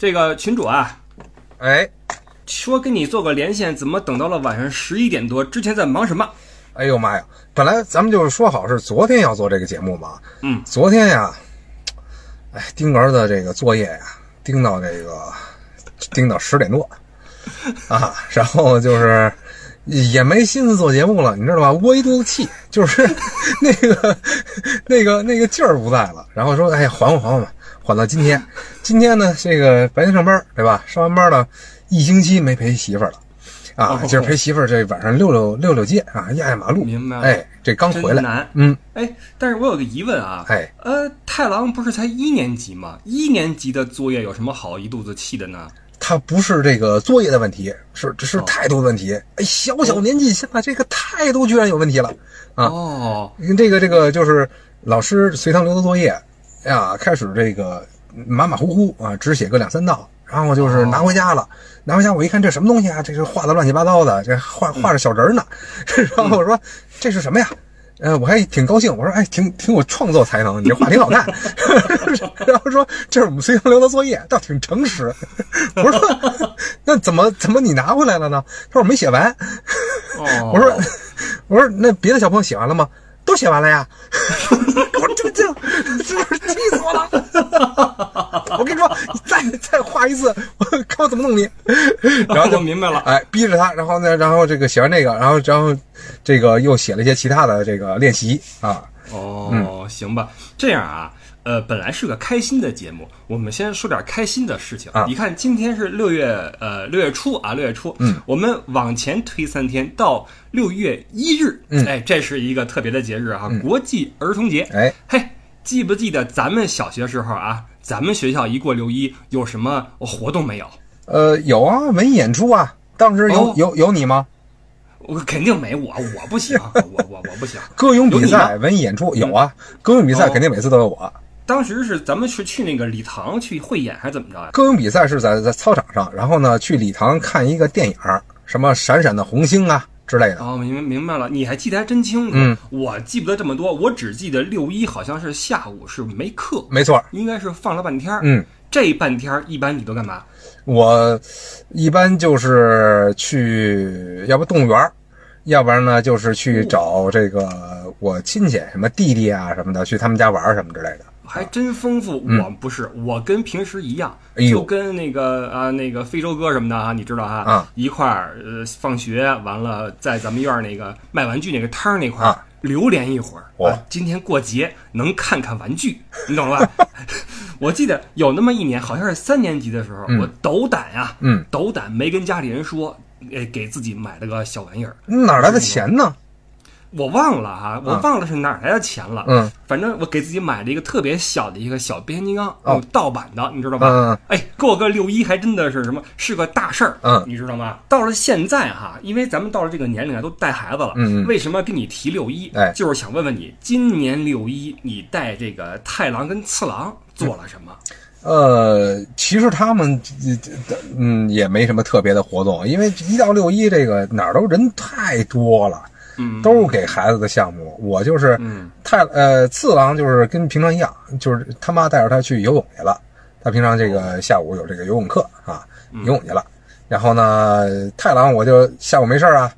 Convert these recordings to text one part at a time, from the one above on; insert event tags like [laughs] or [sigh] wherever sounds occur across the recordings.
这个群主啊，哎，说跟你做个连线，怎么等到了晚上十一点多？之前在忙什么？哎呦妈呀！本来咱们就是说好是昨天要做这个节目嘛，嗯，昨天呀，哎，丁儿的这个作业呀，盯到这个盯到十点多啊，然后就是也没心思做节目了，你知道吧？窝一肚子气，就是 [laughs] 那个那个那个劲儿不在了。然后说，哎呀，缓缓缓缓吧，缓到今天。今天呢，这个白天上班对吧？上完班了，一星期没陪媳妇儿了。啊，哦今儿陪媳妇儿这晚上溜溜溜溜街啊，压压马路。明白了哎，这刚回来，难。嗯，哎，但是我有个疑问啊，哎，呃，太郎不是才一年级吗？一年级的作业有什么好一肚子气的呢？他不是这个作业的问题，是这是哦态度的问题。哎，小小年纪现在这个态度居然有问题了啊！哦，这个这个就是老师随堂留的作业呀，开始这个马马虎虎啊，只写个两三道，然后就是拿回家了。拿回家我一看这什么东西啊？这是画的乱七八糟的，这画画着小人儿呢。[laughs] 然后我说这是什么呀？呃，我还挺高兴，我说哎，挺挺有创作才能，你这画挺好看。[laughs] 然后说这是我们随堂留的作业，倒挺诚实。我说 [laughs] 那怎么怎么你拿回来了呢？他说我没写完。哦，我说我说那别的小朋友写完了吗？都写完了呀。[laughs] 我这这这不是气死我了！[laughs] 我跟你说，你再再画一次，我看我怎么弄你。[laughs] 然后就明白了。哎，逼着他，然后呢，然后这个写完这个，然后然后这个又写了一些其他的这个练习啊。哦，行吧，这样啊，呃，本来是个开心的节目，我们先说点开心的事情。啊你看，今天是六月呃六月初啊，六月初，嗯，我们往前推三天到六月一日，嗯哎，这是一个特别的节日啊，国际儿童节。哎，嘿，记不记得咱们小学时候啊，咱们学校一过六一有什么活动没有？呃，有啊，文艺演出啊，当时有、哦有有你吗？我肯定没我，我不行，我我我不行。[laughs] 歌咏比赛、文艺演出有啊，歌咏比赛哦肯定每次都有我。当时是咱们是去那个礼堂去汇演还是怎么着呀？歌咏比赛是在在操场上，然后呢去礼堂看一个电影儿，什么《闪闪的红星》啊之类的。哦，明白明白了，你还记得还真清楚。嗯，我记不得这么多，我只记得六一好像是下午是没课，没错，应该是放了半天。嗯，这半天一般你都干嘛？我一般就是去，要不动物园，要不然呢就是去找这个我亲戚，什么弟弟啊什么的，去他们家玩儿什么之类的。还真丰富。我不是，我跟平时一样，就跟那个啊那个非洲哥什么的啊，你知道哈，啊一块儿呃放学完了，在咱们院儿那个卖玩具那个摊儿那块儿。啊流连一会儿，我啊今天过节能看看玩具，你懂了吧？[laughs] 我记得有那么一年，好像是三年级的时候，我斗胆呀、嗯，斗胆没跟家里人说，呃，给自己买了个小玩意儿，哪来的钱呢？我忘了哈，我忘了是哪儿来的钱了。嗯，反正我给自己买了一个特别小的一个小变形金刚，哦盗版的，你知道吧？嗯哎，过个六一还真的是什么，是个大事儿。嗯你知道吗？到了现在哈，因为咱们到了这个年龄啊，都带孩子了。嗯嗯为什么跟你提六一？哎就是想问问你，今年六一你带这个太郎跟次郎做了什么？呃，其实他们嗯也没什么特别的活动，因为一到六一这个哪儿都人太多了。嗯，都是给孩子的项目。我就是嗯太呃次郎，就是跟平常一样，就是他妈带着他去游泳去了。他平常这个下午有这个游泳课啊，游泳去了。然后呢，太郎我就下午没事儿啊。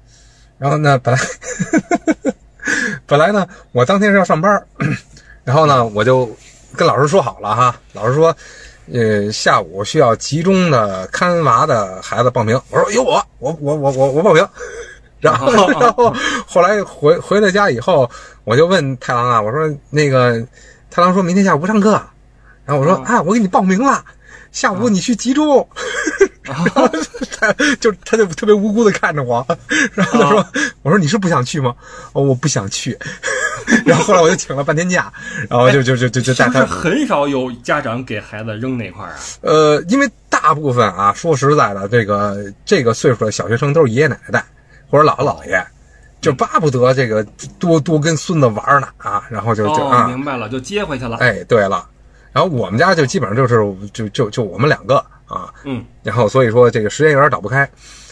然后呢，本来 [laughs] 本来呢，我当天是要上班，[clears throat] 然后呢，我就跟老师说好了哈，老师说。呃，下午需要集中的看娃的孩子报名。我说有我，我我我我我报名。然后，[laughs] 然后后来回回了家以后，我就问太郎啊，我说那个太郎说明天下午不上课，然后我说哦啊，我给你报名了，下午你去集中。[laughs] 然后他就他就特别无辜的看着我，然后他说：“我说你是不想去吗？哦，我不想去。[laughs] ”然后后来我就请了半天假，然后就就就就就带他。很少有家长给孩子扔那块儿啊？呃，因为大部分啊，说实在的，这个这个岁数的小学生都是爷爷奶奶带或者姥姥姥爷，就巴不得这个多多跟孙子玩呢啊，然后就就明白了，就接回去了。哎，对了，然后我们家就基本上就是就就就我们两个啊，嗯，然后所以说这个时间有点倒不开，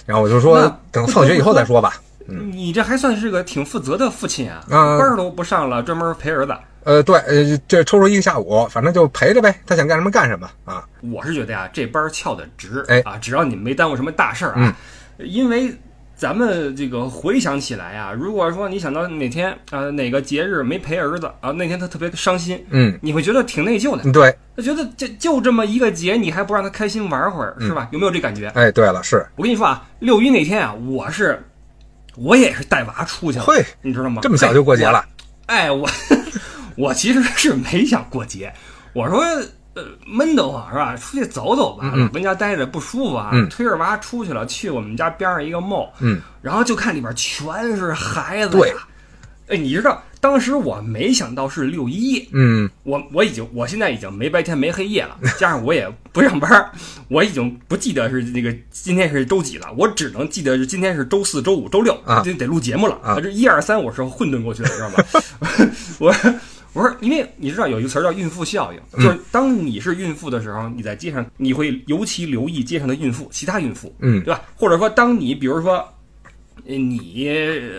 然后我就说等放学以后再说吧。[laughs] 嗯你这还算是个挺负责的父亲啊，啊班都不上了，专门陪儿子。呃，对，呃，这抽出一个下午，反正就陪着呗，他想干什么干什么啊。我是觉得呀，这班翘的值，哎啊，只要你没耽误什么大事儿啊，因为。咱们这个回想起来啊，如果说你想到哪天啊哪个节日没陪儿子啊，那天他特别伤心，嗯，你会觉得挺内疚的。对，他觉得这就这么一个节，你还不让他开心玩会儿，是吧？有没有这感觉？哎，对了，是我跟你说啊，六一那天啊，我是我也是带娃出去了，会，你知道吗？这么早就过节了？哎，我 [laughs] 我其实是没想过节，我说。呃，闷得慌是吧？出去走走吧，老跟家待着不舒服啊。推着娃出去了，去我们家边上一个 mall，嗯，然后就看里边全是孩子。对，哎，你知道当时我没想到是六一，嗯，我我已经我现在已经没白天没黑夜了，[laughs] 加上我也不上班，我已经不记得是那个今天是周几了，我只能记得是今天是周四周五周六啊，得得录节目了啊。这一二三我是混沌过去的，知道吧？[laughs] 我。不是，因为你知道有一个词儿叫孕妇效应，就是当你是孕妇的时候，你在街上你会尤其留意街上的孕妇，其他孕妇，嗯，对吧？或者说，当你比如说，你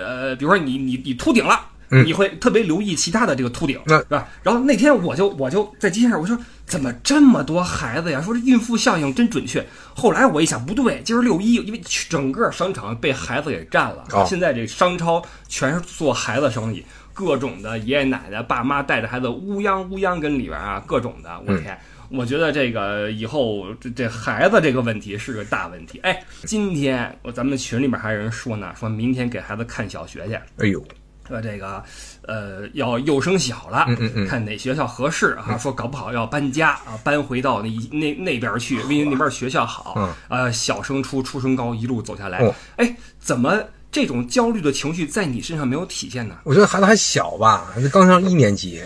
呃，比如说你你你秃顶了，你会特别留意其他的这个秃顶，对吧？然后那天我就我就在街上，我说怎么这么多孩子呀？说这孕妇效应真准确。后来我一想，不对，今儿六一，因为整个商场被孩子给占了，现在这商超全是做孩子生意。各种的爷爷奶奶、爸妈带着孩子乌泱乌泱跟里边啊，各种的，我天！我觉得这个以后这这孩子这个问题是个大问题。哎，今天我咱们群里面还有人说呢，说明天给孩子看小学去。哎呦，说这个呃要幼升小了，看哪学校合适啊？说搞不好要搬家啊，搬回到那那那边去，因为那边学校好。呃，小升初，初升高，一路走下来，哎，怎么？这种焦虑的情绪在你身上没有体现呢？我觉得孩子还小吧，刚上一年级。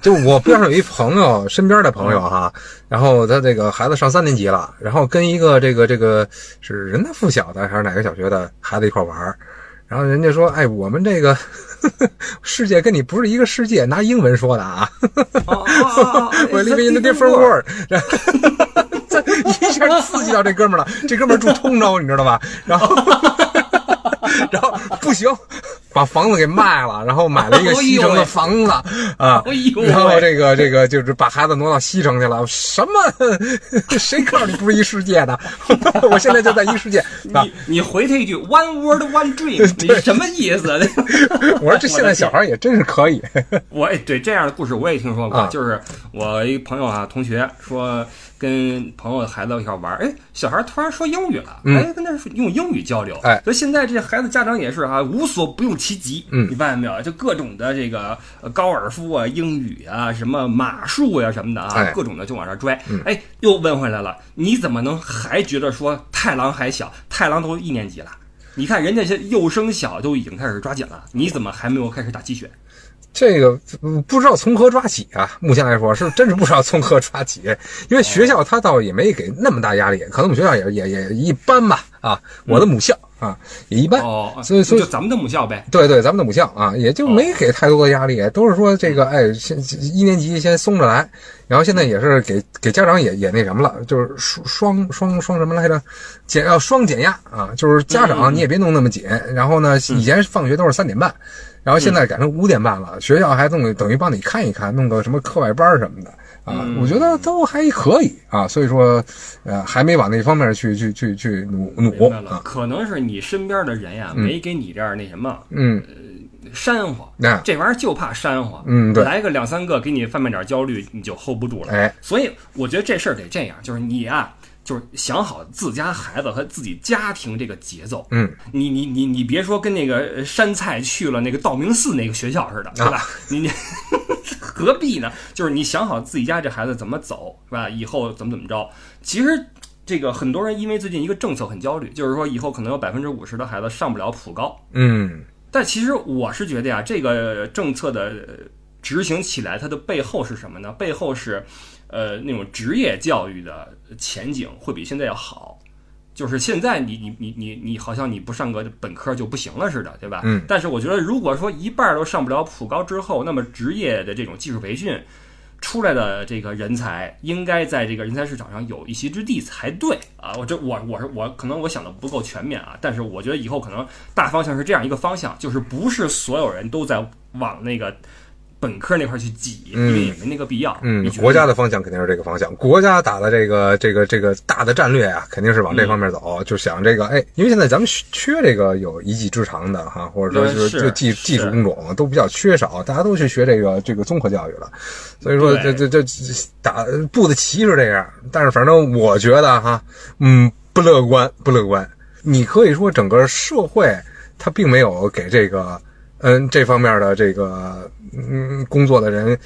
就我边上有一朋友，身边的朋友哈，然后他这个孩子上三年级了，然后跟一个这个这个是人大附小的还是哪个小学的孩子一块玩然后人家说：“哎，我们这个世界跟你不是一个世界。”拿英文说的啊，我 live in a different world。这一下刺激到这哥们儿了，这哥们儿住通州，你知道吧？然后。然后不行，把房子给卖了，然后买了一个 [laughs] 西城的房子啊。然后这个这个就是把孩子挪到西城去了。什么？[laughs] 谁告诉你不是一世界的？[laughs] 我现在就在一世界。你你回他一句 “one word one dream”，你什么意思？我说这现在小孩也真是可以。我也，对这样的故事我也听说过，就是我一朋友啊，同学说。跟朋友的孩子一块玩，哎，小孩突然说英语了，哎，跟他用英语交流，哎，所以现在这孩子家长也是哈，无所不用其极，嗯，你发现没有？就各种的这个高尔夫啊、英语啊、什么马术呀什么的啊，各种的就往这拽，哎，又问回来了，你怎么能还觉得说太郎还小？太郎都一年级了，你看人家这幼升小都已经开始抓紧了，你怎么还没有开始打鸡血？这个不知道从何抓起啊！目前来说是真是不知道从何抓起，[laughs] 因为学校他倒也没给那么大压力，可能我们学校也也也一般吧啊。我的母校啊也一般，所以所以就咱们的母校呗。对对，咱们的母校啊，也就没给太多的压力，都是说这个哎，先一年级先松着来，然后现在也是给给家长也也那什么了，就是双双双双什么来着，减要双减压啊，就是家长你也别弄那么紧，然后呢，以前放学都是三点半。然后现在改成五点半了，学校还弄等于帮你看一看，弄个什么课外班什么的啊，我觉得都还可以啊，所以说，呃，还没往那方面去去去去努努啊。可能是你身边的人呀，没给你这儿那什么，嗯，煽乎，这玩意儿就怕煽乎，嗯，对，来个两三个给你贩卖点焦虑，你就 hold 不住了。哎，所以我觉得这事儿得这样，就是你啊。就是想好自家孩子和自己家庭这个节奏，嗯，你你你你别说跟那个山菜去了那个道明寺那个学校似的，对吧？你你何必呢？就是你想好自己家这孩子怎么走，是吧？以后怎么怎么着？其实这个很多人因为最近一个政策很焦虑，就是说以后可能有百分之五十的孩子上不了普高，嗯。但其实我是觉得呀，这个政策的执行起来，它的背后是什么呢？背后是。呃，那种职业教育的前景会比现在要好，就是现在你你你你你好像你不上个本科就不行了似的，对吧？嗯。但是我觉得，如果说一半都上不了普高之后，那么职业的这种技术培训出来的这个人才，应该在这个人才市场上有一席之地才对啊！我这我我是我可能我想的不够全面啊，但是我觉得以后可能大方向是这样一个方向，就是不是所有人都在往那个。本科那块去挤，因为也没那个必要。嗯，国家的方向肯定是这个方向，国家打的这个这个这个大的战略啊，肯定是往这方面走，就想这个，哎，因为现在咱们缺这个有一技之长的哈，或者说就是就技技术工种都比较缺少，大家都去学这个这个综合教育了，所以说这这这打步的棋是这样，但是反正我觉得哈，嗯，不乐观，不乐观。你可以说整个社会它并没有给这个。嗯，这方面的这个嗯工作的人，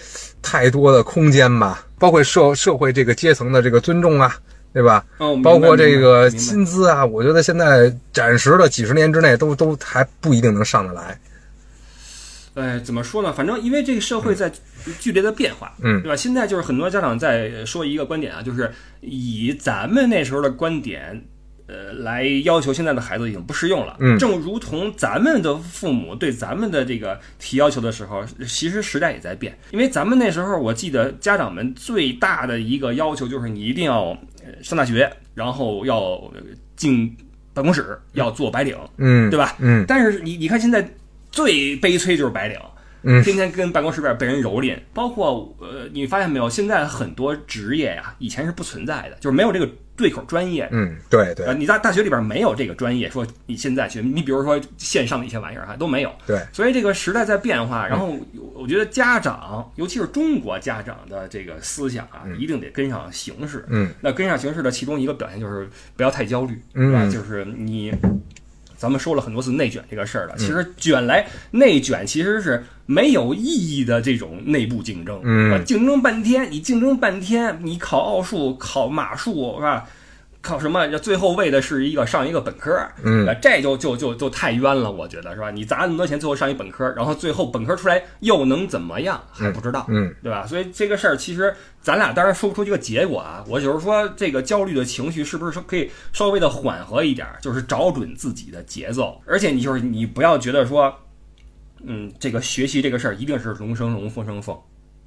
太多的空间吧，包括社社会这个阶层的这个尊重啊，对吧？哦，包括这个薪资啊，我觉得现在暂时的几十年之内都都还不一定能上得来。哎，怎么说呢？反正因为这个社会在剧烈的变化，嗯，对吧？现在就是很多家长在说一个观点啊，就是以咱们那时候的观点。呃，来要求现在的孩子已经不适用了。嗯，正如同咱们的父母对咱们的这个提要求的时候，其实时代也在变。因为咱们那时候，我记得家长们最大的一个要求就是你一定要上大学，然后要进办公室，要做白领，嗯，对吧？嗯。但是你你看现在最悲催就是白领，嗯，天天跟办公室边被人蹂躏。包括呃，你发现没有？现在很多职业呀，以前是不存在的，就是没有这个。对口专业，嗯，对对，你在大学里边没有这个专业，说你现在学，你比如说线上的一些玩意儿哈都没有，对，所以这个时代在变化，然后我觉得家长，尤其是中国家长的这个思想啊，一定得跟上形势，嗯，那跟上形势的其中一个表现就是不要太焦虑，是吧？就是你，咱们说了很多次内卷这个事儿了，其实卷来内卷其实是没有意义的这种内部竞争，嗯，竞争半天，你竞争半天，你考奥数，考马术，是吧？靠什么？最后为的是一个上一个本科，嗯，这就就就就太冤了，我觉得是吧？你砸那么多钱，最后上一本科，然后最后本科出来又能怎么样？还不知道，嗯，对吧？所以这个事儿其实咱俩当然说不出一个结果啊。我就是说，这个焦虑的情绪是不是说可以稍微的缓和一点？就是找准自己的节奏，而且你就是你不要觉得说，嗯，这个学习这个事儿一定是龙生龙，凤生凤。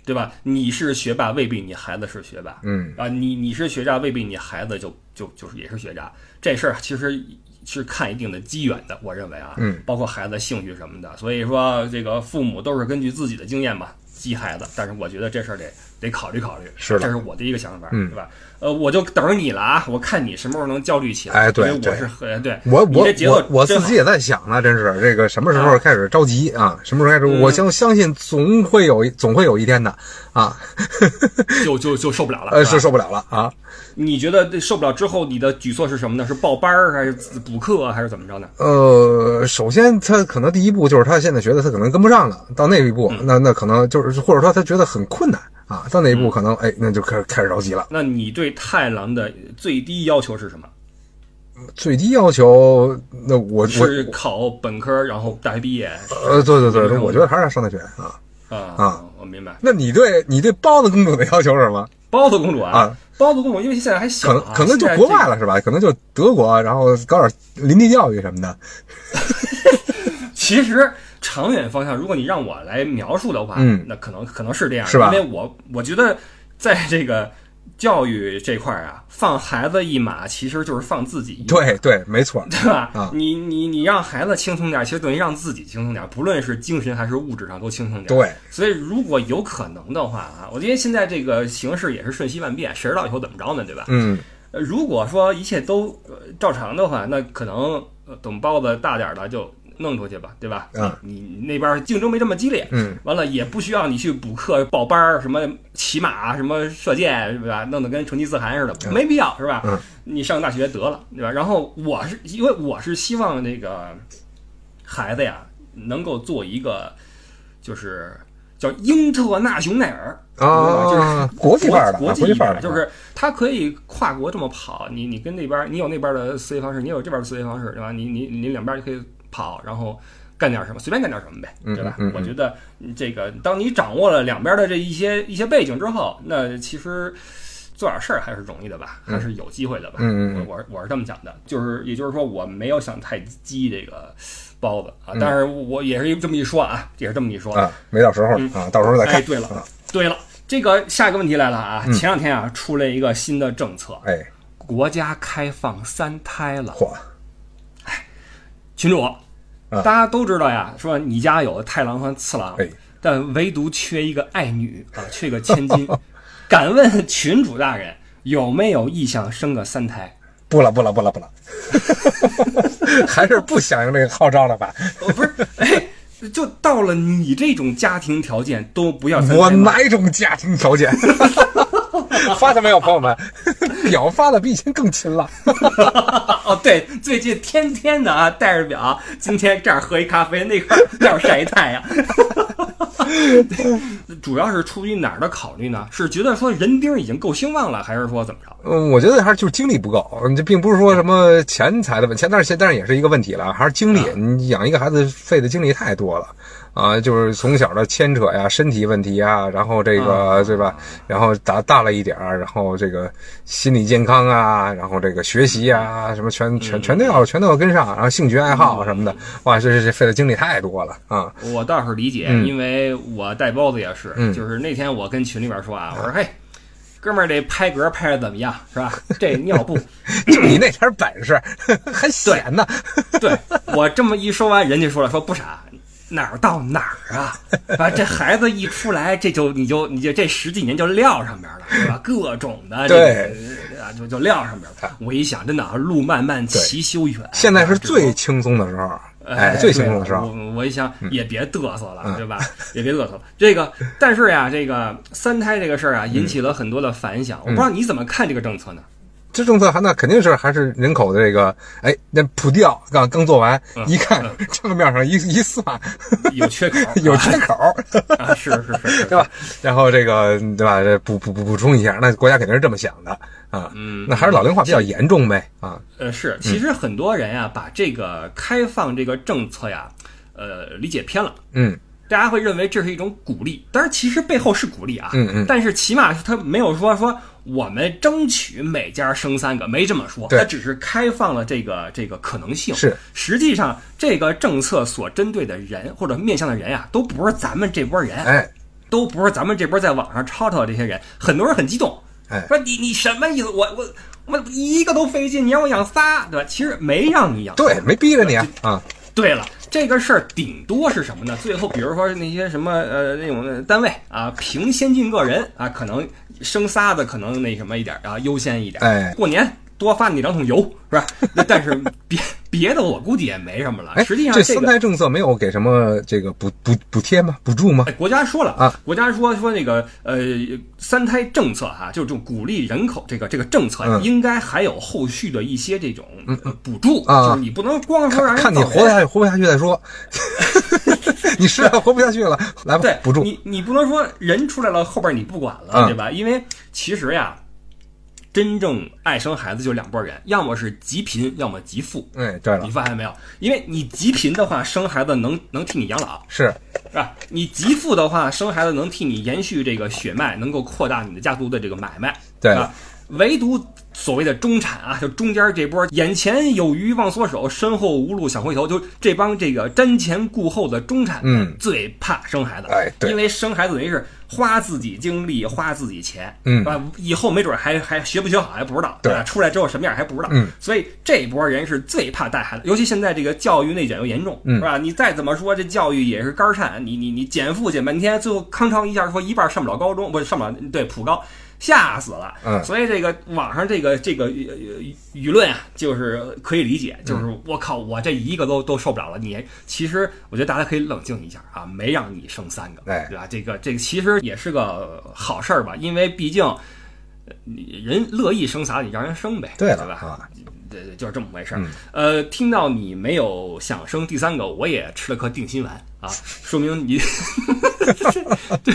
对吧？你是学霸，未必你孩子是学霸。嗯啊，你你是学渣，未必你孩子就就就是也是学渣。这事儿其实是看一定的机缘的，我认为啊，嗯，包括孩子兴趣什么的。所以说，这个父母都是根据自己的经验吧，激孩子。但是我觉得这事儿得得考虑考虑，是这是我的一个想法，嗯，对吧？呃，我就等着你了啊！我看你什么时候能焦虑起来。哎，对，我是很对，我我我我自己也在想呢，真是这个什么时候开始着急啊？什么时候开始？我相相信总会有总会有一天的啊，[laughs] 就就就受不了了，呃，是受不了了啊！你觉得受不了之后，你的举措是什么呢？是报班儿还是补课还是怎么着呢？呃，首先他可能第一步就是他现在觉得他可能跟不上了，到那一步，那那可能就是或者说他觉得很困难。啊，到那一步可能哎，那就开始开始着急了。那你对太郎的最低要求是什么？最低要求，那我是考本科，然后大学毕业。呃，对对对，我觉得还是要上大学啊啊啊！我明白。那你对你对包子公主的要求是什么？包子公主啊，包子公主，因为现在还小，可能可能就国外了是吧？可能就德国，然后搞点林地教育什么的。[laughs] 其实。长远方向，如果你让我来描述的话，嗯，那可能可能是这样，是吧？因为我我觉得，在这个教育这块儿啊，放孩子一马，其实就是放自己一马。对对，没错，对吧？啊，你你你让孩子轻松点，其实等于让自己轻松点，不论是精神还是物质上都轻松点。对，所以如果有可能的话啊，我觉得现在这个形势也是瞬息万变，谁知道以后怎么着呢？对吧？嗯，呃，如果说一切都照常的话，那可能等包子大点了就。弄出去吧，对吧？嗯，你那边竞争没这么激烈，嗯，完了也不需要你去补课报班儿，什么骑马，什么射箭，对吧？弄得跟成吉思汗似的，没必要，是吧？嗯，你上大学得了，对吧？然后我是因为我是希望那个孩子呀，能够做一个就是叫英特纳雄耐尔啊，就是国际范儿的，国际范儿的，就是他可以跨国这么跑，你你跟那边你有那边的思维方式，你有这边的思维方式，对吧？你你你两边就可以。跑，然后干点什么，随便干点什么呗，对吧？我觉得这个，当你掌握了两边的这一些一些背景之后，那其实做点事儿还是容易的吧，还是有机会的吧。嗯我我我是这么讲的，就是也就是说，我没有想太激这个包子啊，但是我也是这么一说啊，也是这么一说啊，没到时候啊，到时候再看。对了，对了，这个下一个问题来了啊，前两天啊出了一个新的政策，哎，国家开放三胎了，嚯！群主，大家都知道呀，说你家有太郎和次郎，但唯独缺一个爱女啊，缺个千金。[laughs] 敢问群主大人，有没有意向生个三胎？不了，不了，不了，不了，[laughs] 还是不响应这个号召了吧？不是，哎，就到了你这种家庭条件都不要。我哪种家庭条件？[laughs] 发现没有，朋友们，[laughs] 表发的比以前更勤了。[laughs] 哦，对，最近天天的啊，戴着表，今天这儿喝一咖啡，那块那儿晒一太阳。主要是出于哪儿的考虑呢？是觉得说人丁已经够兴旺了，还是说怎么着？嗯，我觉得还是就是精力不够。这并不是说什么钱财的问题，但是现但是也是一个问题了，还是精力。你养一个孩子费的精力太多了。啊，就是从小的牵扯呀，身体问题啊，然后这个对吧？然后大大了一点儿，然后这个心理健康啊，然后这个学习啊，什么全全全都要全都要跟上，然后兴趣爱好什么的，哇，这这这费的精力太多了啊！我倒是理解，因为我带包子也是，就是那天我跟群里边说啊，我说嘿，哥们儿这拍嗝拍的怎么样，是吧？这尿布 [laughs] 就你那点本事 [laughs] 还闲呢？[laughs] 对我这么一说完，人家说了，说不傻。哪儿到哪儿啊？啊，这孩子一出来，这就你就你就这十几年就撂上边了，[laughs] 是吧？各种的对啊，就就撂上边了。我一想，真的啊路漫漫其修远，现在是最轻松的时候，哎，最轻松的时候。我我一想，也别嘚瑟了，对吧？也别嘚瑟了。这个，但是呀，这个三胎这个事儿啊，引起了很多的反响。我不知道你怎么看这个政策呢？这政策还那肯定是还是人口的这个，哎，那普调刚刚做完，一看账面上一一算，[laughs] 有缺口，[laughs] 有缺口，[laughs] 是是是，对吧？然后这个对吧？这补补补补充一下，那国家肯定是这么想的啊。嗯，那还是老龄化比较严重呗啊。呃，是，其实很多人呀，把这个开放这个政策呀，呃，理解偏了。嗯。大家会认为这是一种鼓励，当然其实背后是鼓励啊。嗯嗯。但是起码他没有说说我们争取每家生三个，没这么说。他只是开放了这个这个可能性。是。实际上，这个政策所针对的人或者面向的人呀，都不是咱们这波人。哎。都不是咱们这波在网上吵吵的这些人。很多人很激动。哎。说你你什么意思？我我我一个都费劲，你让我养仨，对吧？其实没让你养。对，没逼着你啊。啊。对了。这个事儿顶多是什么呢？最后，比如说那些什么呃那种单位啊，评先进个人啊，可能生仨的可能那什么一点啊，优先一点。哎，过年。多发你两桶油是吧？[laughs] 但是别别的我估计也没什么了。实际上这三胎政策没有给什么这个补补补贴吗？补助吗？国家说了啊，国家说说那个呃三胎政策哈，就是这种鼓励人口这个这个政策应该还有后续的一些这种补助啊，就是你不能光说让人看你活下去活不下去再说。[laughs] 你实在活不下去了，来吧，补助你你不能说人出来了后边你不管了对吧？因为其实呀。真正爱生孩子就两拨人，要么是极贫，要么极富。哎，对了，你发现没有？因为你极贫的话，生孩子能能替你养老，是是吧？你极富的话，生孩子能替你延续这个血脉，能够扩大你的家族的这个买卖，对吧？唯独所谓的中产啊，就中间这波，眼前有鱼忘缩手，身后无路想回头，就这帮这个瞻前顾后的中产，嗯，最怕生孩子，哎，对，因为生孩子等于是花自己精力，花自己钱，嗯，啊，以后没准还还学不学好还不知道，对，出来之后什么样还不知道，嗯，所以这波人是最怕带孩子，尤其现在这个教育内卷又严重，嗯。是吧？你再怎么说这教育也是肝颤，你你你减负减半天，最后康昌一下说一半上不了高中，不是上不了对普高。吓死了，嗯，所以这个网上这个这个舆舆论啊，就是可以理解，就是我靠，我这一个都都受不了了。你其实我觉得大家可以冷静一下啊，没让你生三个，对吧？这个这个其实也是个好事儿吧，因为毕竟人乐意生啥，你让人生呗，对吧？啊，对对，就是这么回事儿。呃，听到你没有想生第三个，我也吃了颗定心丸啊，说明你 [laughs] 对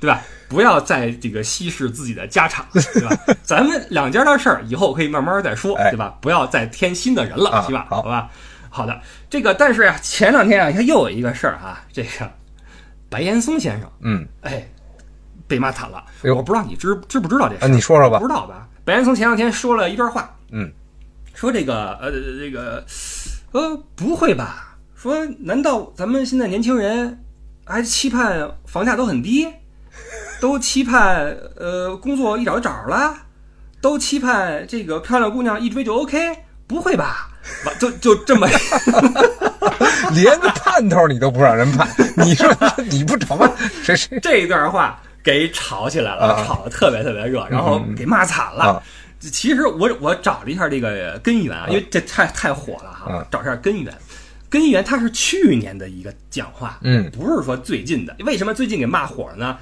对吧？不要再这个稀释自己的家产，对吧？咱们两家的事儿以后可以慢慢再说，对吧？不要再添新的人了，是吧？好吧，好的。这个，但是呀，前两天啊，他又有一个事儿啊，这个白岩松先生，嗯，哎，被骂惨了。我不知道你知知不知道这事？你说说吧。不知道吧？白岩松前两天说了一段话，嗯，说这个呃，这个呃，不会吧？说难道咱们现在年轻人还期盼房价都很低？都期盼呃工作一找就找着了，都期盼这个漂亮姑娘一追就 OK，不会吧？就就这么，[laughs] 连个盼头你都不让人盼，你说你不成吗？谁谁这一段话给吵起来了，吵得特别特别热，然后给骂惨了。其实我我找了一下这个根源啊，因为这太太火了哈，找一下根源。根源它是去年的一个讲话，嗯，不是说最近的。为什么最近给骂火了呢？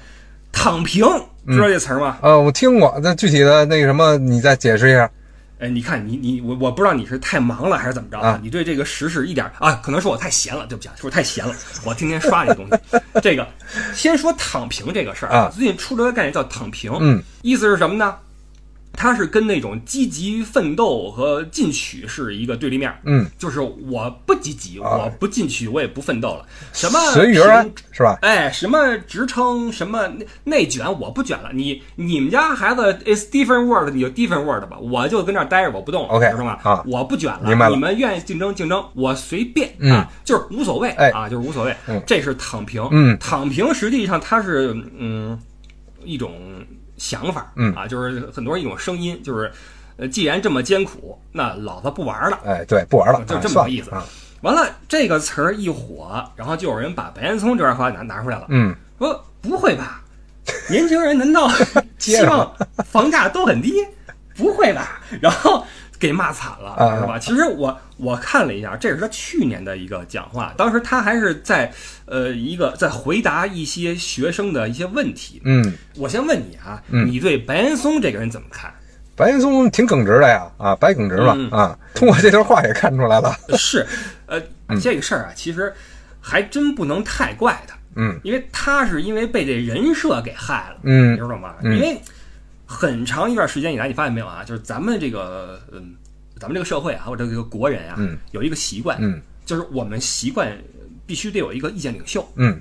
躺平，知道这词儿吗？呃，我听过。那具体的那个什么，你再解释一下。哎，你看你你我我不知道你是太忙了还是怎么着啊？你对这个时事一点啊？可能是我太闲了，对不起，是我太闲了。[laughs] 我天天刷这东西。这个先说躺平这个事儿啊，最近出了个概念叫躺平，嗯，意思是什么呢？它是跟那种积极奋斗和进取是一个对立面，嗯，就是我不积极，我不进取，我也不奋斗了，什么随遇是吧？哎，什么职称，什么内卷，我不卷了。你你们家孩子 is different world，你就 different world 吧，我就跟这儿待着，我不动，OK，知道吗？啊，我不卷了，了。你们愿意竞争竞争，我随便啊，就是无所谓，哎啊，就是无所谓。这是躺平，嗯，躺平实际上它是嗯一种。想法，嗯啊，就是很多人一种声音，就是，呃，既然这么艰苦，那老子不玩了。哎，对，不玩了，就这么个意思。完了，这个词儿一火，然后就有人把白岩松这段话拿拿出来了。嗯，说不会吧？年轻人难道 [laughs] 希望房价都很低？不会吧？然后。给骂惨了，是吧？其实我我看了一下，这是他去年的一个讲话，当时他还是在呃一个在回答一些学生的一些问题。嗯，我先问你啊，你对白岩松这个人怎么看？白岩松挺耿直的呀，啊，白耿直嘛，啊，通过这段话也看出来了。是，呃，这个事儿啊，其实还真不能太怪他，嗯，因为他是因为被这人设给害了，嗯，你知道吗？因为。很长一段时间以来，你发现没有啊？就是咱们这个，嗯，咱们这个社会啊，或者这个国人啊，有一个习惯，嗯，就是我们习惯必须得有一个意见领袖，嗯，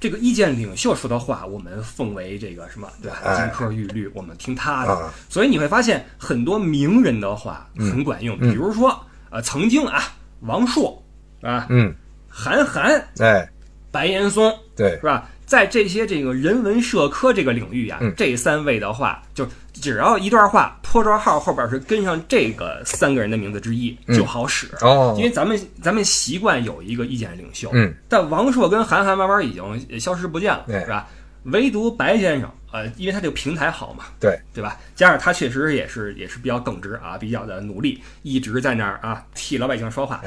这个意见领袖说的话，我们奉为这个什么，对吧？金科玉律，我们听他的。所以你会发现很多名人的话很管用，比如说，呃，曾经啊，王朔啊，嗯，韩寒，哎，白岩松，对，是吧？在这些这个人文社科这个领域啊，这三位的话，就只要一段话破折号后边是跟上这个三个人的名字之一就好使哦。因为咱们咱们习惯有一个意见领袖，嗯，但王朔跟韩寒慢慢已经消失不见了，是吧？唯独白先生，呃，因为他这个平台好嘛，对对吧？加上他确实也是也是比较耿直啊，比较的努力，一直在那儿啊替老百姓说话，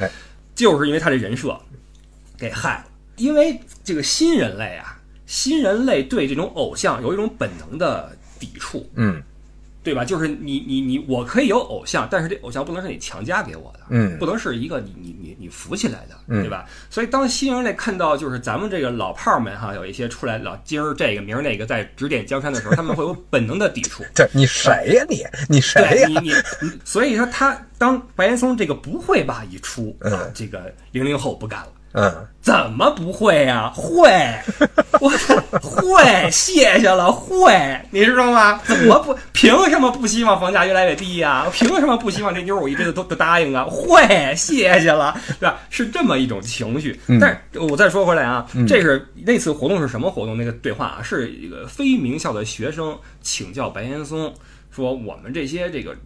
就是因为他这人设给害了。因为这个新人类啊。新人类对这种偶像有一种本能的抵触，嗯，对吧？就是你你你，我可以有偶像，但是这偶像不能是你强加给我的，嗯，不能是一个你你你你扶起来的，对吧？所以当新人类看到就是咱们这个老炮儿们哈，有一些出来老今儿这个明儿那个在指点江山的时候，他们会有本能的抵触。[laughs] 对你谁呀你？你谁呀？你你，所以说他当白岩松这个不会吧一出，啊，这个零零后不干了。嗯，怎么不会呀？会，[laughs] 我会，谢谢了，会，你知道吗？怎么不？凭什么不希望房价越来越低呀？凭什么不希望这妞我一辈子都都答应啊？会，谢谢了，对吧？是这么一种情绪。但是我再说回来啊，这是那次活动是什么活动？那个对话啊，是一个非名校的学生请教白岩松，说我们这些这个。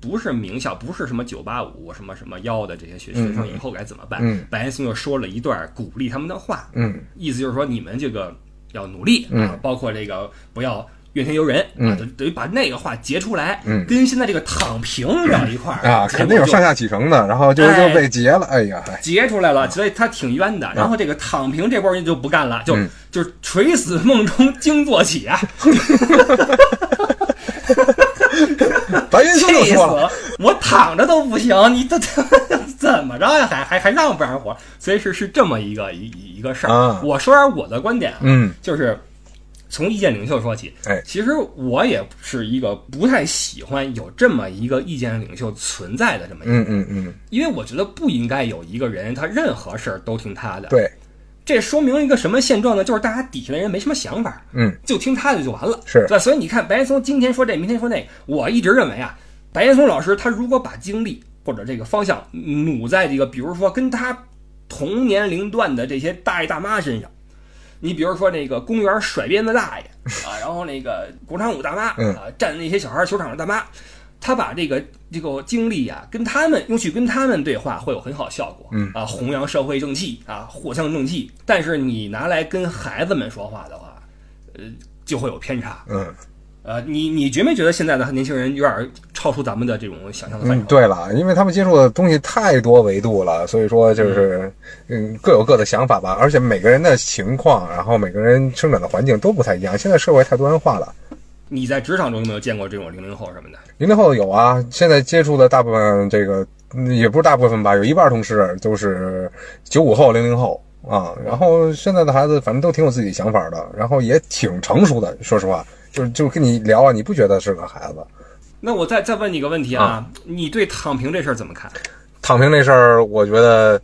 不是名校，不是什么九八五什么什么幺的这些学学生以后该怎么办？白岩松又说了一段鼓励他们的话，嗯，意思就是说你们这个要努力啊，包括这个不要怨天尤人啊，等于把那个话截出来，跟现在这个躺平聊一块儿啊，肯定有上下起承的，然后就就被截了，哎呀，截出来了，所以他挺冤的。然后这个躺平这波人就不干了，就就是垂死梦中惊坐起啊。[laughs] [laughs] 白云松都说了，我躺着都不行，你这 [laughs] 怎么着呀？还还还让不让活？所以是是这么一个一一个事儿。我说点我的观点啊，嗯，就是从意见领袖说起。哎，其实我也是一个不太喜欢有这么一个意见领袖存在的这么一个，嗯嗯嗯，因为我觉得不应该有一个人，他任何事儿都听他的。对。这说明一个什么现状呢？就是大家底下的人没什么想法，嗯，就听他的就完了，是对。所以你看，白岩松今天说这，明天说那，我一直认为啊，白岩松老师他如果把精力或者这个方向努在这个，比如说跟他同年龄段的这些大爷大妈身上，你比如说那个公园甩鞭子大爷 [laughs] 啊，然后那个广场舞大妈啊，站那些小孩球场的大妈，他把这个这个经历啊，跟他们用去跟他们对话，会有很好效果。嗯啊，弘扬社会正气啊，藿香正气。但是你拿来跟孩子们说话的话，呃，就会有偏差。嗯。呃，你你觉没觉得现在的年轻人有点超出咱们的这种想象的范畴？对了，因为他们接触的东西太多维度了，所以说就是嗯各有各的想法吧。而且每个人的情况，然后每个人生长的环境都不太一样。现在社会太多元化了。你在职场中有没有见过这种零零后什么的？零零后有啊，现在接触的大部分这个也不是大部分吧，有一半同事都是九五后、零零后啊。然后现在的孩子反正都挺有自己想法的，然后也挺成熟的，说实话。就是就跟你聊啊，你不觉得是个孩子？那我再再问你个问题啊，你对躺平这事儿怎么看？躺平这事儿，我觉得，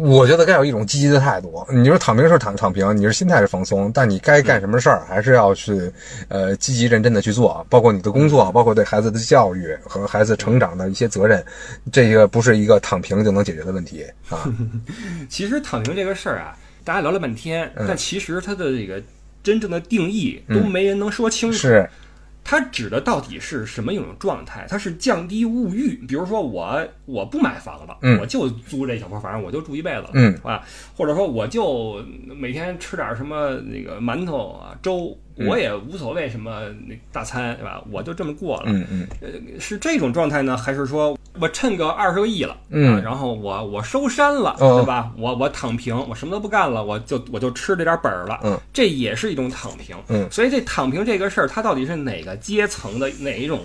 我觉得该有一种积极的态度。你说躺平是躺躺平，你是心态是放松，但你该干什么事儿，还是要去呃积极认真的去做，包括你的工作，包括对孩子的教育和孩子成长的一些责任，这个不是一个躺平就能解决的问题啊。[laughs] 其实躺平这个事儿啊，大家聊了半天，但其实它的这个。真正的定义都没人能说清楚，是它指的到底是什么一种状态？它是降低物欲，比如说我我不买房了，我就租这小破房，我就住一辈子，嗯啊，或者说我就每天吃点什么那个馒头啊粥。我也无所谓什么那大餐，对吧？我就这么过了。嗯嗯，呃，是这种状态呢，还是说我趁个二十个亿了，嗯，然后我我收山了，对吧？我我躺平，我什么都不干了，我就我就吃这点本儿了。嗯，这也是一种躺平。嗯，所以这躺平这个事儿，它到底是哪个阶层的哪一种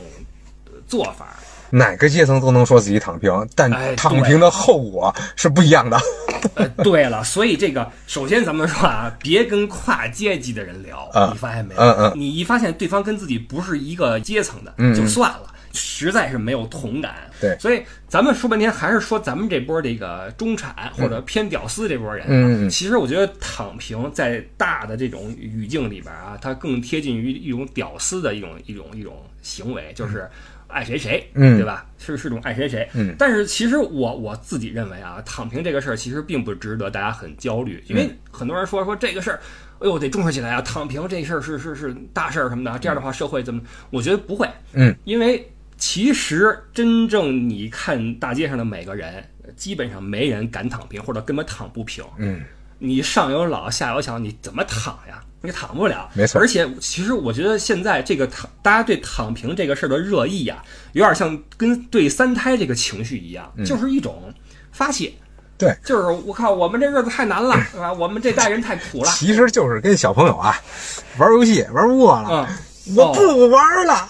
做法？哪个阶层都能说自己躺平，但躺平的后果是不一样的。[laughs] 呃，对了，所以这个首先咱们说啊，别跟跨阶级的人聊，你发现没有？嗯嗯，你一发现对方跟自己不是一个阶层的，就算了，实在是没有同感。对，所以咱们说半天还是说咱们这波这个中产或者偏屌丝这波人。嗯，其实我觉得躺平在大的这种语境里边啊，它更贴近于一种屌丝的一种一种一种行为，就是。爱谁谁，嗯，对吧？是是种爱谁谁，嗯。但是其实我我自己认为啊，躺平这个事儿其实并不值得大家很焦虑，因为很多人说说这个事儿，哎呦得重视起来啊，躺平这事儿是是是大事儿什么的，这样的话社会怎么？我觉得不会，嗯，因为其实真正你看大街上的每个人，基本上没人敢躺平，或者根本躺不平，嗯。你上有老下有小，你怎么躺呀？你躺不了，没错。而且，其实我觉得现在这个躺，大家对躺平这个事儿的热议呀，有点像跟对三胎这个情绪一样，就是一种发泄。对，就是我靠，我们这日子太难了，是吧？我们这代人太苦了。其实就是跟小朋友啊玩游戏玩饿了。我不玩了，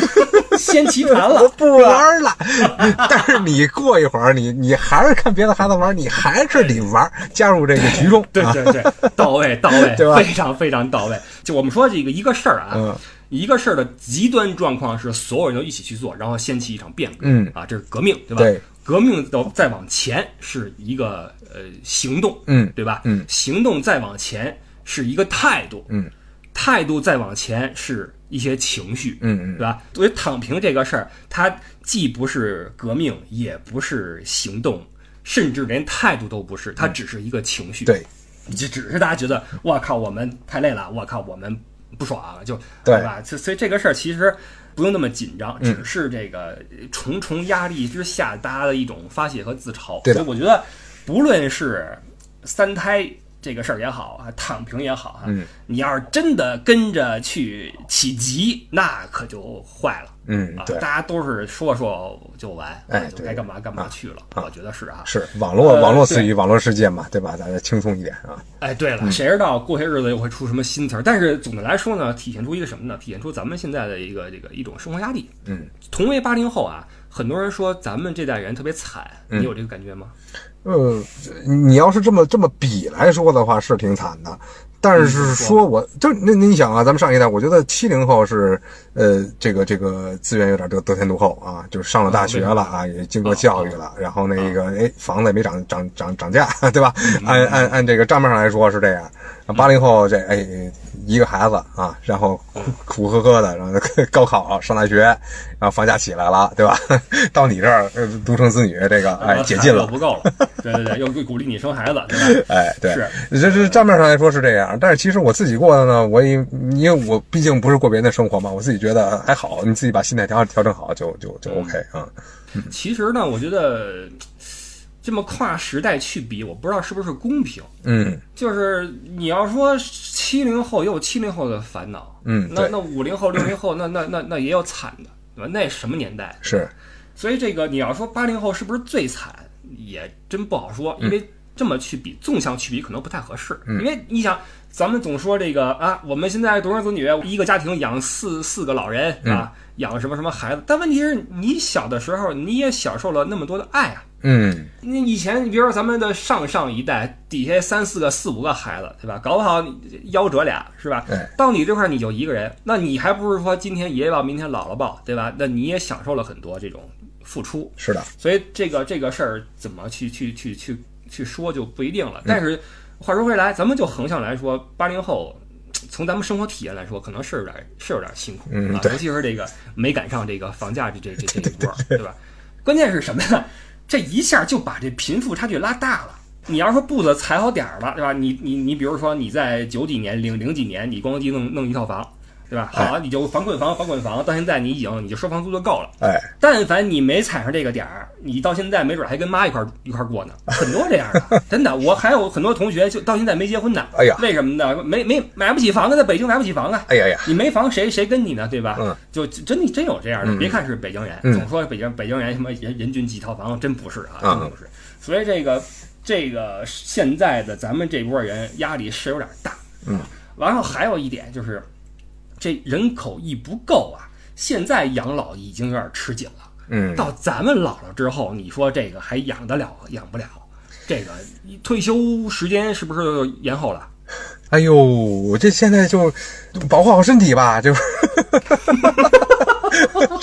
[laughs] 掀棋盘了，我不玩了。[laughs] 但是你过一会儿，你你还是看别的孩子玩，你还是得玩，加入这个局中。对对对，到位 [laughs] 到位，对吧？非常非常到位。就我们说这个一个事儿啊，一个事儿的极端状况是所有人都一起去做，然后掀起一场变革。嗯啊，这是革命，对吧？对，革命到再往前是一个呃行动，嗯，对吧？嗯，行动再往前是一个态度，嗯。态度再往前是一些情绪，嗯嗯，对吧？所以躺平这个事儿，它既不是革命，也不是行动，甚至连态度都不是，它只是一个情绪。对，就只是大家觉得，我靠，我们太累了，我靠，我们不爽，就对吧？所所以这个事儿其实不用那么紧张，只是这个重重压力之下大家的一种发泄和自嘲。所以我觉得，不论是三胎。这个事儿也好啊，躺平也好啊，你要是真的跟着去起急，那可就坏了。嗯，对，大家都是说说就完，哎，就该干嘛干嘛去了。我觉得是啊，是网络网络词语网络世界嘛，对吧？大家轻松一点啊。哎，对了，谁知道过些日子又会出什么新词儿？但是总的来说呢，体现出一个什么呢？体现出咱们现在的一个这个一种生活压力。嗯，同为八零后啊，很多人说咱们这代人特别惨，你有这个感觉吗？呃，你要是这么这么比来说的话，是挺惨的。但是说，我就那你想啊，咱们上一代，我觉得七零后是呃，这个这个资源有点得得天独厚啊，就是上了大学了啊，也经过教育了，然后那个哎，房子也没涨涨涨涨价，对吧？按按按这个账面上来说是这样。八零后这哎一个孩子啊，然后苦苦呵呵的，然后高考上大学，然后放假起来了，对吧？[laughs] 到你这儿独生子女这个哎解禁了，不够了，对对对，又鼓励你生孩子，对吧？[laughs] 哎，对，是这这账面上来说是这样。样。但是其实我自己过的呢，我也因为我毕竟不是过别人的生活嘛，我自己觉得还好。你自己把心态调调整好，就就就 OK 啊。其实呢，我觉得这么跨时代去比，我不知道是不是公平。嗯，就是你要说七零后也有七零后的烦恼，嗯，那那五零后、六零后，那那那那也有惨的，对吧？那什么年代？是。所以这个你要说八零后是不是最惨，也真不好说，因为这么去比，纵向去比可能不太合适。因为你想，咱们总说这个啊，我们现在独生子女，一个家庭养四四个老人啊，养什么什么孩子，但问题是你小的时候你也享受了那么多的爱啊。嗯，你以前你比如说咱们的上上一代底下三四个四五个孩子，对吧？搞不好夭折俩，是吧？到你这块你就一个人，那你还不是说今天爷爷抱，明天姥姥抱，对吧？那你也享受了很多这种。付出是的，所以这个这个事儿怎么去去去去去说就不一定了。但是话说回来，咱们就横向来说，八零后从咱们生活体验来说，可能是有点是有点辛苦啊，尤其是这个没赶上这个房价这这这这一波，对吧？关键是什么呀？这一下就把这贫富差距拉大了。你要说步子踩好点儿了，对吧？你你你，比如说你在九几年、零零几年，你咣叽弄弄一套房。对吧？好，你就房滚房，房滚房，到现在你已经你就收房租就够了。哎，但凡你没踩上这个点儿，你到现在没准还跟妈一块一块过呢。[laughs] 很多这样的，真的，我还有很多同学就到现在没结婚呢。哎呀，为什么呢？没没买不起房子，在北京买不起房啊。哎呀呀，你没房谁谁跟你呢？对吧？嗯，就真的真有这样的。别看是北京人，总说北京北京人什么人人均几套房，真不是啊，真不是。所以这个这个现在的咱们这波人压力是有点大。嗯，完了还有一点就是。这人口一不够啊，现在养老已经有点吃紧了。嗯，到咱们老了之后，你说这个还养得了？养不了。这个退休时间是不是延后了？[laughs] 哎呦，我这现在就保护好身体吧，就。[laughs]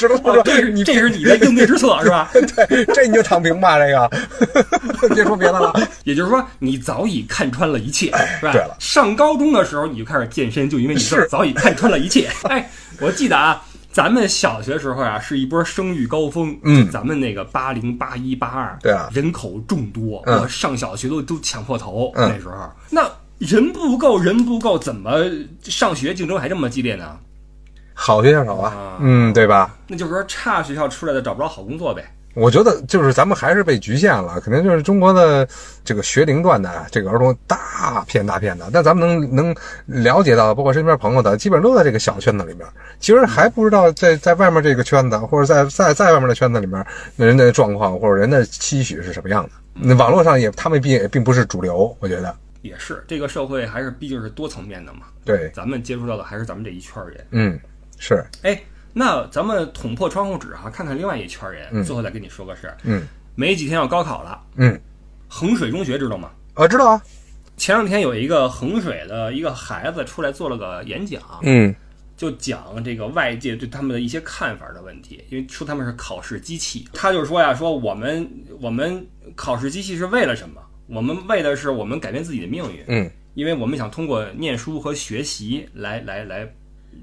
知道不？这是你这是你的应对之策 [laughs] 是吧？对，这你就躺平吧，这个。[laughs] 别说别的了。[laughs] 也就是说，你早已看穿了一切，是吧？对了，上高中的时候你就开始健身，就因为你早已看穿了一切。哎，我记得啊，咱们小学时候啊，是一波生育高峰。嗯，咱们那个八零八一八二，对啊，人口众多，我上小学都都抢破头。那时候，那人不够，人不够，怎么上学竞争还这么激烈呢？好学校少啊，嗯，对吧？那就是说，差学校出来的找不着好工作呗。我觉得就是咱们还是被局限了，肯定就是中国的这个学龄段的这个儿童大片大片的。但咱们能能了解到，包括身边朋友的，基本上都在这个小圈子里面。其实还不知道在在外面这个圈子，或者在在在外面的圈子里面，那人的状况或者人的期许是什么样的。那网络上也，他们并也并不是主流，我觉得也是。这个社会还是毕竟是多层面的嘛。对，咱们接触到的还是咱们这一圈人。嗯。是，哎，那咱们捅破窗户纸哈，看看另外一圈人。最后再跟你说个事儿。嗯，没几天要高考了。嗯，衡水中学知道吗？啊，知道啊。前两天有一个衡水的一个孩子出来做了个演讲。嗯，就讲这个外界对他们的一些看法的问题，因为说他们是考试机器。他就说呀，说我们我们考试机器是为了什么？我们为的是我们改变自己的命运。嗯，因为我们想通过念书和学习来来来。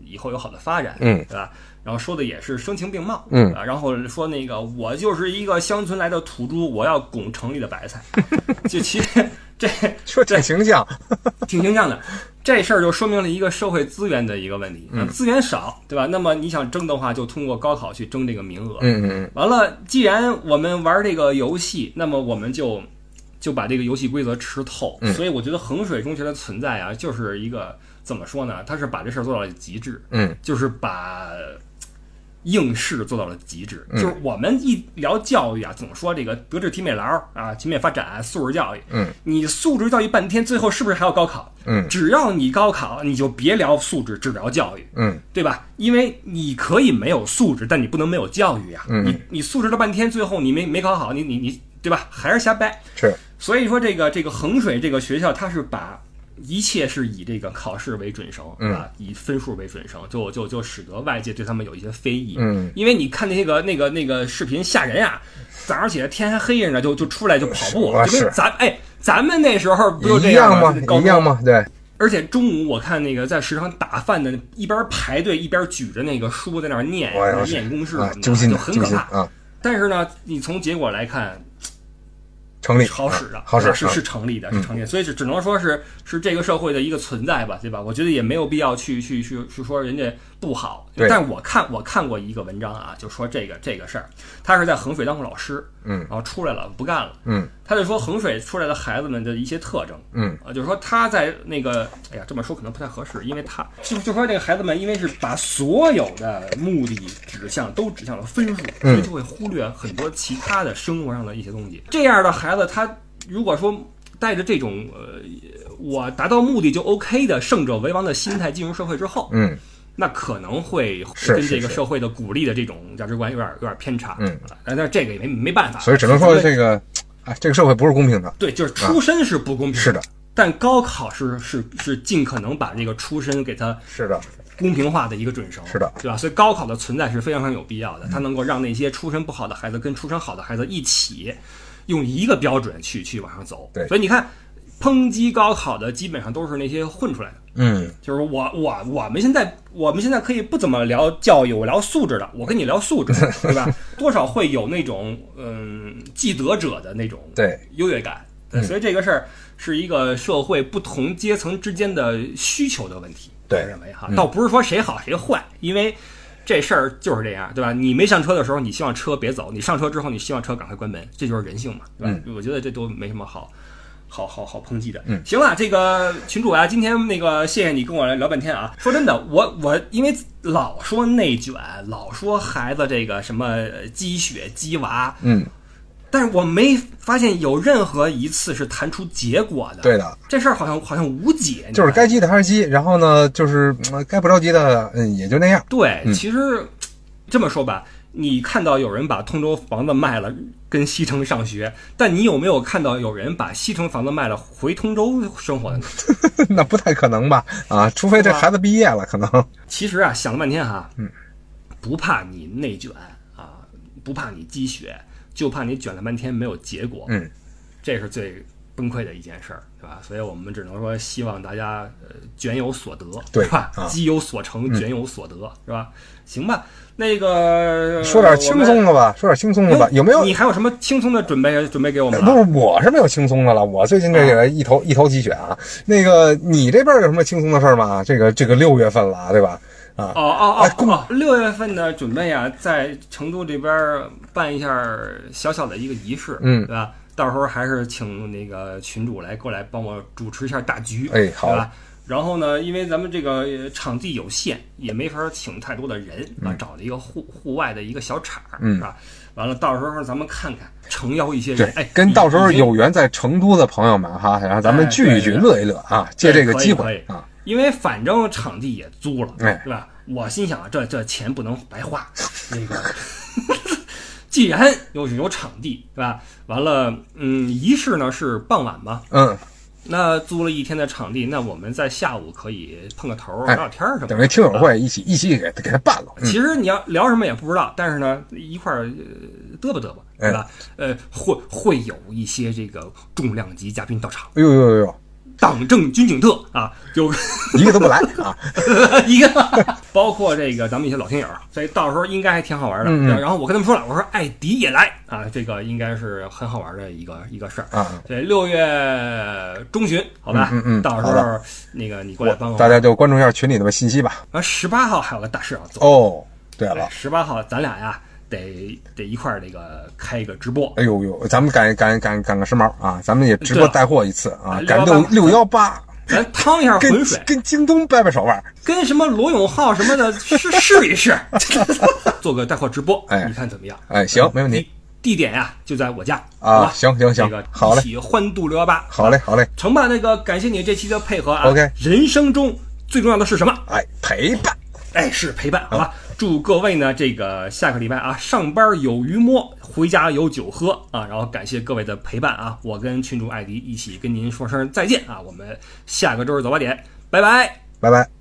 以后有好的发展，嗯，对吧？然后说的也是声情并茂，嗯啊，然后说那个我就是一个乡村来的土猪，我要拱城里的白菜，[laughs] 就其实 [laughs] 这说挺形象，[laughs] 挺形象的。这事儿就说明了一个社会资源的一个问题，嗯，资源少，对吧？那么你想争的话，就通过高考去争这个名额，嗯嗯嗯。完了，既然我们玩这个游戏，那么我们就就把这个游戏规则吃透。所以我觉得衡水中学的存在啊，就是一个。怎么说呢？他是把这事儿做到了极致，嗯，就是把应试做到了极致。就是我们一聊教育啊，总说这个德智体美劳啊，全面发展，素质教育。嗯，你素质教育半天，最后是不是还要高考？嗯，只要你高考，你就别聊素质，只聊教育。嗯，对吧？因为你可以没有素质，但你不能没有教育呀。嗯，你你素质了半天，最后你没没考好，你你你，对吧？还是瞎掰。是。所以说，这个这个衡水这个学校，它是把。一切是以这个考试为准绳，啊，以分数为准绳，就就就使得外界对他们有一些非议。嗯，因为你看那个那个那个视频吓人啊，早上起来天还黑着呢，就就出来就跑步，就跟咱哎咱们那时候不就这样吗？一样吗？对。而且中午我看那个在食堂打饭的，一边排队一边举着那个书在那念念公式什么的，就很可怕。但是呢，你从结果来看。成立，好使的，好使是是成立的，是成立，所以只只能说是是这个社会的一个存在吧，对吧？我觉得也没有必要去去去去说人家不好。但是我看我看过一个文章啊，就说这个这个事儿，他是在衡水当过老师，嗯，然后出来了不干了，嗯，他就说衡水出来的孩子们的一些特征，嗯，啊，就是说他在那个，哎呀，这么说可能不太合适，因为他就就说这个孩子们因为是把所有的目的指向都指向了分数，所以就会忽略很多其他的生活上的一些东西。这样的孩子，他如果说带着这种呃，我达到目的就 OK 的胜者为王的心态进入社会之后，嗯。那可能会跟这个社会的鼓励的这种价值观有点有点偏差，嗯，但是这个也没没办法，所以只能说这个，哎，这个社会不是公平的，对，就是出身是不公平，是的，但高考是是是尽可能把这个出身给它是的。公平化的一个准绳，是的，对吧？所以高考的存在是非常非常有必要的，它能够让那些出身不好的孩子跟出身好的孩子一起用一个标准去去往上走，对，所以你看。抨击高考的基本上都是那些混出来的，嗯，就是我我我们现在我们现在可以不怎么聊教育，我聊素质的，我跟你聊素质，[laughs] 对吧？多少会有那种嗯既得者的那种对优越感，所以这个事儿是一个社会不同阶层之间的需求的问题，对，我认为哈，倒不是说谁好谁坏，因为这事儿就是这样，对吧？你没上车的时候，你希望车别走；你上车之后，你希望车赶快关门，这就是人性嘛，对吧？我觉得这都没什么好。好好好抨击的，嗯，行了，这个群主啊，今天那个谢谢你跟我聊半天啊。说真的，我我因为老说内卷，老说孩子这个什么鸡血鸡娃，嗯，但是我没发现有任何一次是谈出结果的。对的，这事儿好像好像无解，就是该急的还是急，然后呢，就是该不着急的，嗯，也就那样。对，其实这么说吧。你看到有人把通州房子卖了，跟西城上学，但你有没有看到有人把西城房子卖了回通州生活的呢？[laughs] 那不太可能吧？啊，除非这孩子毕业了，可能。其实啊，想了半天哈，嗯，不怕你内卷啊，不怕你积雪，就怕你卷了半天没有结果。嗯，这是最崩溃的一件事儿，对吧？所以我们只能说希望大家呃卷有所得，对吧？积有所成，卷有所得，是吧？行吧。那个说点轻松的吧，说点轻松的吧，有没有？你还有什么轻松的准备？准备给我们？不是，我是没有轻松的了。我最近这个一头一头鸡血啊。那个，你这边有什么轻松的事儿吗？这个这个六月份了，对吧？啊哦哦哦，六月份的准备啊，在成都这边办一下小小的一个仪式，嗯，对吧？到时候还是请那个群主来过来帮我主持一下大局，哎，好吧？然后呢，因为咱们这个场地有限，也没法请太多的人啊，找了一个户户外的一个小场，是吧？完了，到时候咱们看看，诚邀一些人，哎，跟到时候有缘在成都的朋友们哈，然后咱们聚一聚，乐一乐啊，借这个机会啊，因为反正场地也租了，哎，对吧？我心想，这这钱不能白花，那个，[laughs] 既然有有场地，对吧？完了，嗯，仪式呢是傍晚嘛，嗯。那租了一天的场地，那我们在下午可以碰个头聊聊天什么，等于听友会一起一起给给他办了。其实你要聊什么也不知道，但是呢，一块儿嘚吧嘚吧，对吧？呃，会会有一些这个重量级嘉宾到场。哎呦呦呦呦！党政军警特啊，有 [laughs] 一个都不来啊，[laughs] 一个，[laughs] 包括这个咱们一些老听友，所以到时候应该还挺好玩的。然后我跟他们说了，我说艾迪也来啊，这个应该是很好玩的一个一个事儿啊。对，六月中旬，好吧，嗯嗯，到时候那个你过来帮我，大家就关注一下群里的信息吧。啊，十八号还有个大事要做哦，对了，十八号咱俩呀。得得一块儿那个开一个直播，哎呦呦，咱们赶赶赶赶个时髦啊！咱们也直播带货一次啊，赶六六幺八，咱趟一下浑水，跟京东掰掰手腕，跟什么罗永浩什么的试试一试，[laughs] 做个带货直播，哎，你看怎么样？哎，行，没问题。地点呀就在我家啊，行行行，这个好嘞，一起欢度六幺八，好嘞好嘞，成吧？那个感谢你这期的配合啊，OK。人生中最重要的是什么？哎，陪伴。哎，是陪伴，好吧。祝各位呢，这个下个礼拜啊，上班有鱼摸，回家有酒喝啊。然后感谢各位的陪伴啊，我跟群主艾迪一起跟您说声再见啊。我们下个周日早八点，拜拜，拜拜。